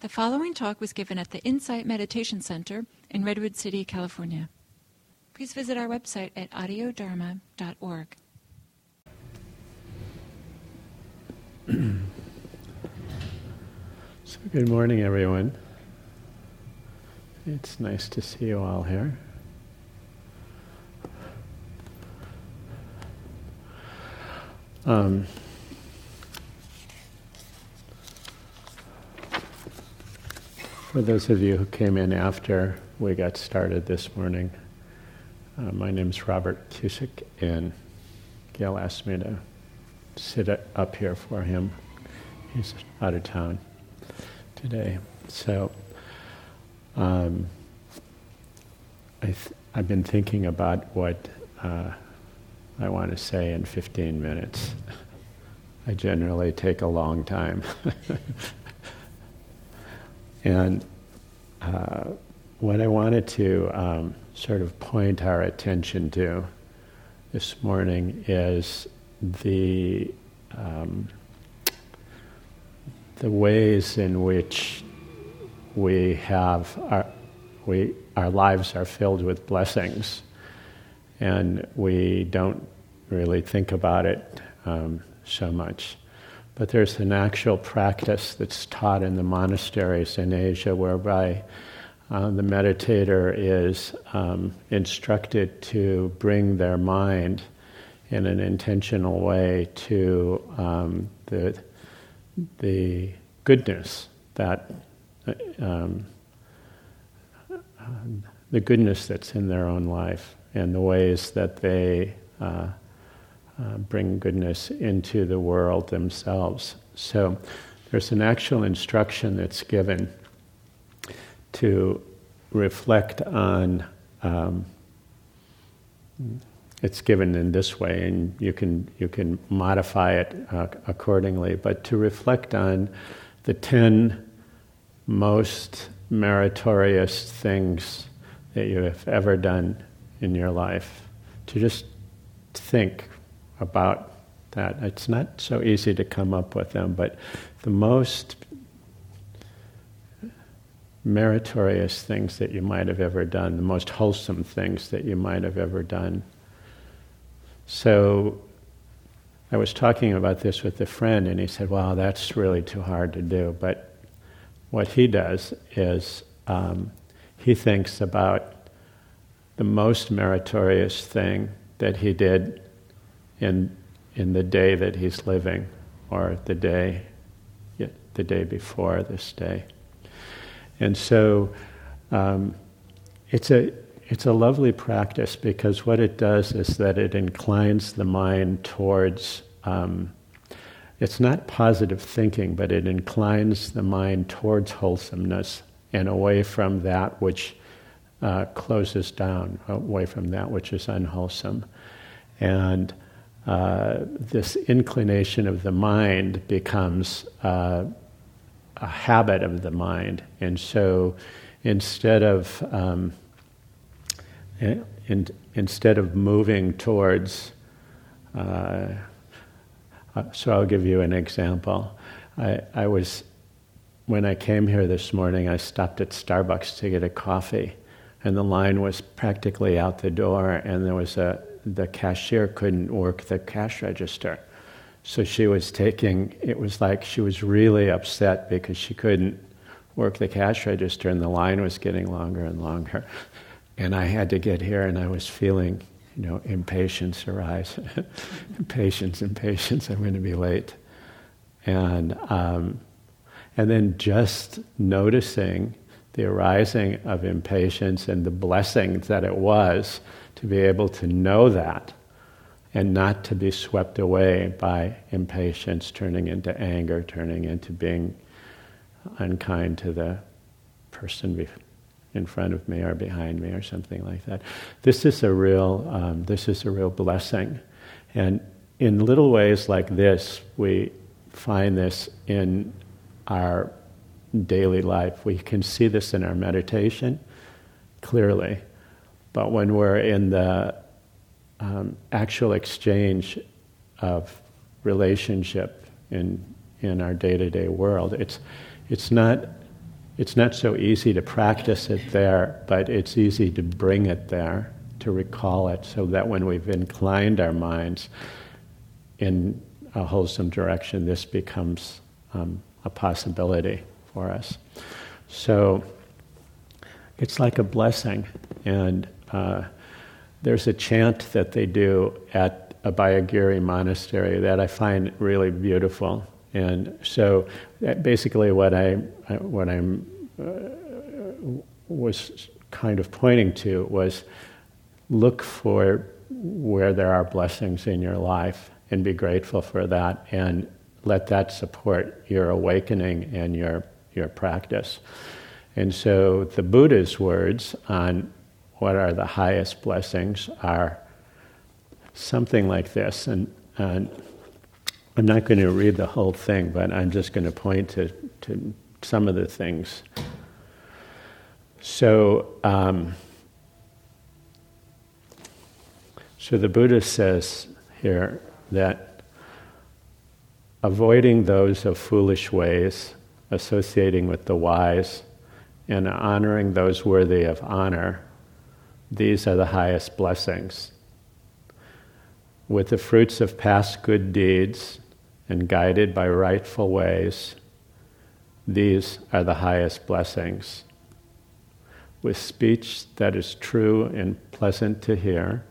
The following talk was given at the Insight Meditation Center in Redwood City, California. Please visit our website at audiodharma.org. so, good morning, everyone. It's nice to see you all here. Um, For those of you who came in after we got started this morning, uh, my name is Robert Cusick, and Gil asked me to sit up here for him. He's out of town today. So um, I have been thinking about what uh, I want to say in 15 minutes. I generally take a long time. And uh, what I wanted to um, sort of point our attention to this morning is the um, the ways in which we have our we our lives are filled with blessings, and we don't really think about it um, so much. But there's an actual practice that's taught in the monasteries in Asia whereby uh, the meditator is um, instructed to bring their mind in an intentional way to um, the, the goodness that um, the goodness that's in their own life and the ways that they uh, uh, bring goodness into the world themselves. So there's an actual instruction that's given to reflect on. Um, it's given in this way, and you can you can modify it uh, accordingly. But to reflect on the ten most meritorious things that you have ever done in your life, to just think about that. It's not so easy to come up with them, but the most meritorious things that you might have ever done, the most wholesome things that you might have ever done. So I was talking about this with a friend, and he said, Wow, that's really too hard to do. But what he does is um, he thinks about the most meritorious thing that he did in, in the day that he's living or the day, the day before this day. And so um, it's, a, it's a lovely practice because what it does is that it inclines the mind towards, um, it's not positive thinking, but it inclines the mind towards wholesomeness and away from that which uh, closes down, away from that which is unwholesome. And uh, this inclination of the mind becomes uh, a habit of the mind. And so instead of, um, in, instead of moving towards, uh, uh, so I'll give you an example. I, I was, when I came here this morning, I stopped at Starbucks to get a coffee, and the line was practically out the door, and there was a the cashier couldn't work the cash register. So she was taking, it was like she was really upset because she couldn't work the cash register and the line was getting longer and longer. And I had to get here and I was feeling, you know, impatience arise. impatience, impatience, I'm going to be late. And, um, and then just noticing the arising of impatience and the blessing that it was to be able to know that and not to be swept away by impatience, turning into anger, turning into being unkind to the person in front of me or behind me or something like that. This is a real, um, this is a real blessing, and in little ways like this, we find this in our daily life. We can see this in our meditation clearly. But when we're in the um, actual exchange of relationship in, in our day to day world, it's, it's not it's not so easy to practice it there, but it's easy to bring it there, to recall it, so that when we've inclined our minds in a wholesome direction, this becomes um, a possibility for us. So it's like a blessing. And uh, there's a chant that they do at Abhayagiri monastery that I find really beautiful. And so basically, what I what I'm uh, was kind of pointing to was look for where there are blessings in your life and be grateful for that and let that support your awakening and your your practice. And so the Buddha's words on what are the highest blessings are something like this. And, and I'm not going to read the whole thing, but I'm just going to point to, to some of the things. So, um, so the Buddha says here that avoiding those of foolish ways, associating with the wise, and honoring those worthy of honor, these are the highest blessings. With the fruits of past good deeds and guided by rightful ways, these are the highest blessings. With speech that is true and pleasant to hear,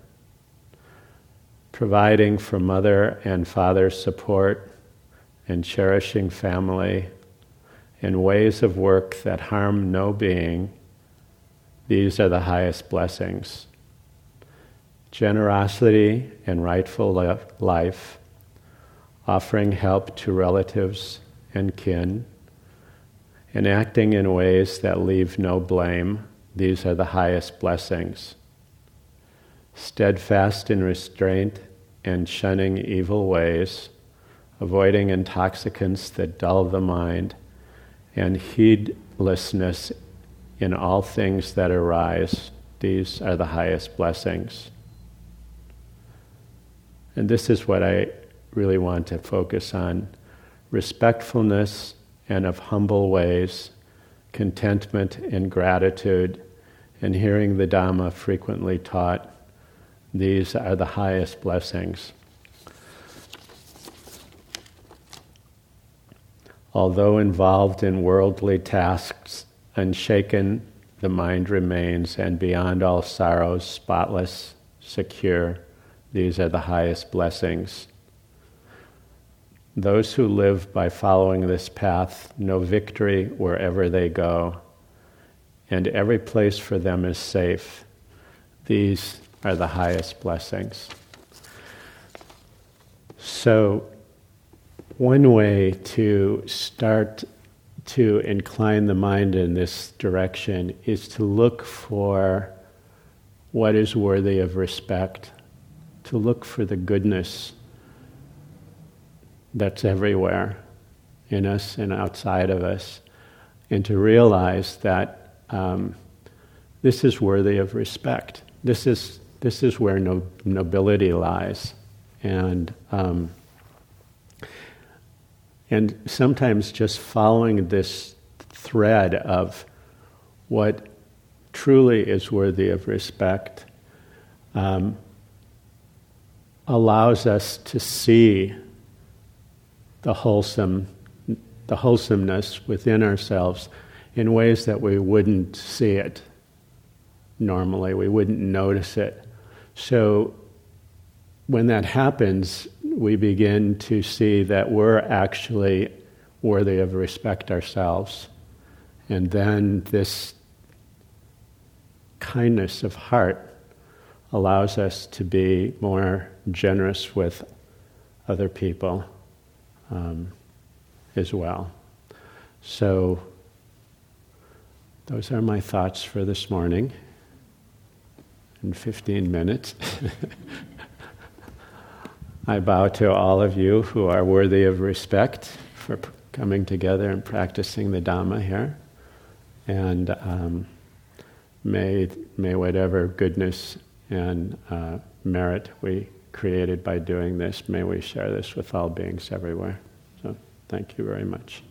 providing for mother and father support and cherishing family in ways of work that harm no being, these are the highest blessings. Generosity and rightful life, offering help to relatives and kin, and acting in ways that leave no blame, these are the highest blessings. Steadfast in restraint and shunning evil ways, avoiding intoxicants that dull the mind and heedlessness in all things that arise. These are the highest blessings. And this is what I really want to focus on respectfulness and of humble ways, contentment and gratitude, and hearing the Dhamma frequently taught. These are the highest blessings. Although involved in worldly tasks, unshaken the mind remains, and beyond all sorrows, spotless, secure. These are the highest blessings. Those who live by following this path know victory wherever they go, and every place for them is safe. These are the highest blessings. So, one way to start to incline the mind in this direction is to look for what is worthy of respect, to look for the goodness that's everywhere in us and outside of us, and to realize that um, this is worthy of respect. This is, this is where no, nobility lies. And um, and sometimes just following this thread of what truly is worthy of respect um, allows us to see the wholesome, the wholesomeness within ourselves in ways that we wouldn't see it normally. We wouldn't notice it. So when that happens, we begin to see that we're actually worthy of respect ourselves. And then this kindness of heart allows us to be more generous with other people um, as well. So, those are my thoughts for this morning in 15 minutes. I bow to all of you who are worthy of respect for p- coming together and practicing the Dhamma here. And um, may, may whatever goodness and uh, merit we created by doing this, may we share this with all beings everywhere. So, thank you very much.